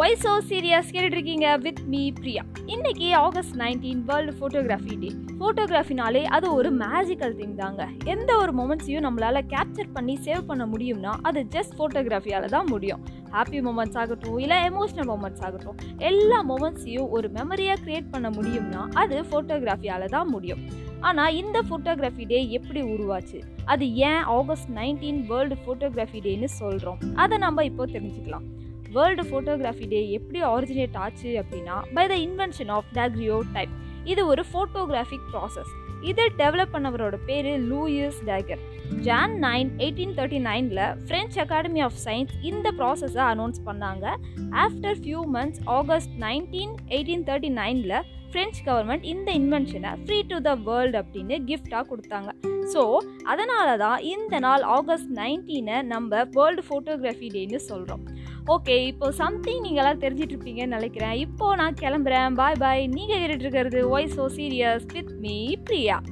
Y so serious கேட்டுட்டு இருக்கீங்க with me Priya. இன்னைக்கு August nineteen world photography day ஃபோட்டோகிராஃபினாலே அது ஒரு மேஜிக்கல் திங் தாங்க. எந்த ஒரு மொமெண்ட்ஸையும் நம்மளால் கேப்சர் பண்ணி சேவ் பண்ண முடியும்னா அது ஜஸ்ட் ஃபோட்டோகிராஃபியால் தான் முடியும். ஹாப்பி மூமெண்ட்ஸ் ஆகட்டும் இல்லை எமோஷனல் மூமெண்ட்ஸ் ஆகட்டும் எல்லா மூமெண்ட்ஸையும் ஒரு மெமரியாக க்ரியேட் பண்ண முடியும்னா அது ஃபோட்டோகிராஃபியால் தான் முடியும். ஆனால் இந்த ஃபோட்டோகிராஃபி டே எப்படி உருவாச்சு? அது ஏன் ஆகஸ்ட் நைன்டீன் வேர்ல்டு ஃபோட்டோகிராஃபி டேன்னு சொல்கிறோம் அதை நம்ம இப்போ தெரிஞ்சுக்கலாம். வேர்ல்டு ஃபோட்டோகிராஃபி டே எப்படி ஆரிஜினேட் ஆச்சு அப்படின்னா by the invention of daguerreotype இது ஒரு ஃபோட்டோகிராஃபிக் ப்ராசஸ் இதை டெவலப் பண்ணவரோட பேர் Louis Daguerre John nine eighteen thirty நைனில் ஃப்ரெஞ்ச் அகாடமி ஆஃப் சயின்ஸ் இந்த ப்ராசஸை அனௌன்ஸ் பண்ணாங்க. After few months August nineteen eighteen thirty நைனில் ஃப்ரெஞ்ச் கவர்மெண்ட் இந்த இன்வென்ஷனை ஃப்ரீ டு த வேர்ல்டு அப்படின்னு கிஃப்டாக கொடுத்தாங்க. ஸோ அதனால தான் இந்த நாள் ஆகஸ்ட் நைன்டீனை நம்ம வேர்ல்டு ஃபோட்டோகிராஃபி டேன்னு சொல்கிறோம் ஓகே இப்போ சம்திங் நீங்களாம் தெரிஞ்சிட்டு இருப்பீங்கன்னு நினைக்கிறேன். இப்போ நான் கிளம்புறேன். பாய் பாய் நீங்கள் கேட்டுட்டு இருக்கிறது வாய்ஸ் ஓ சீரியஸ் வித் மீ பிரியா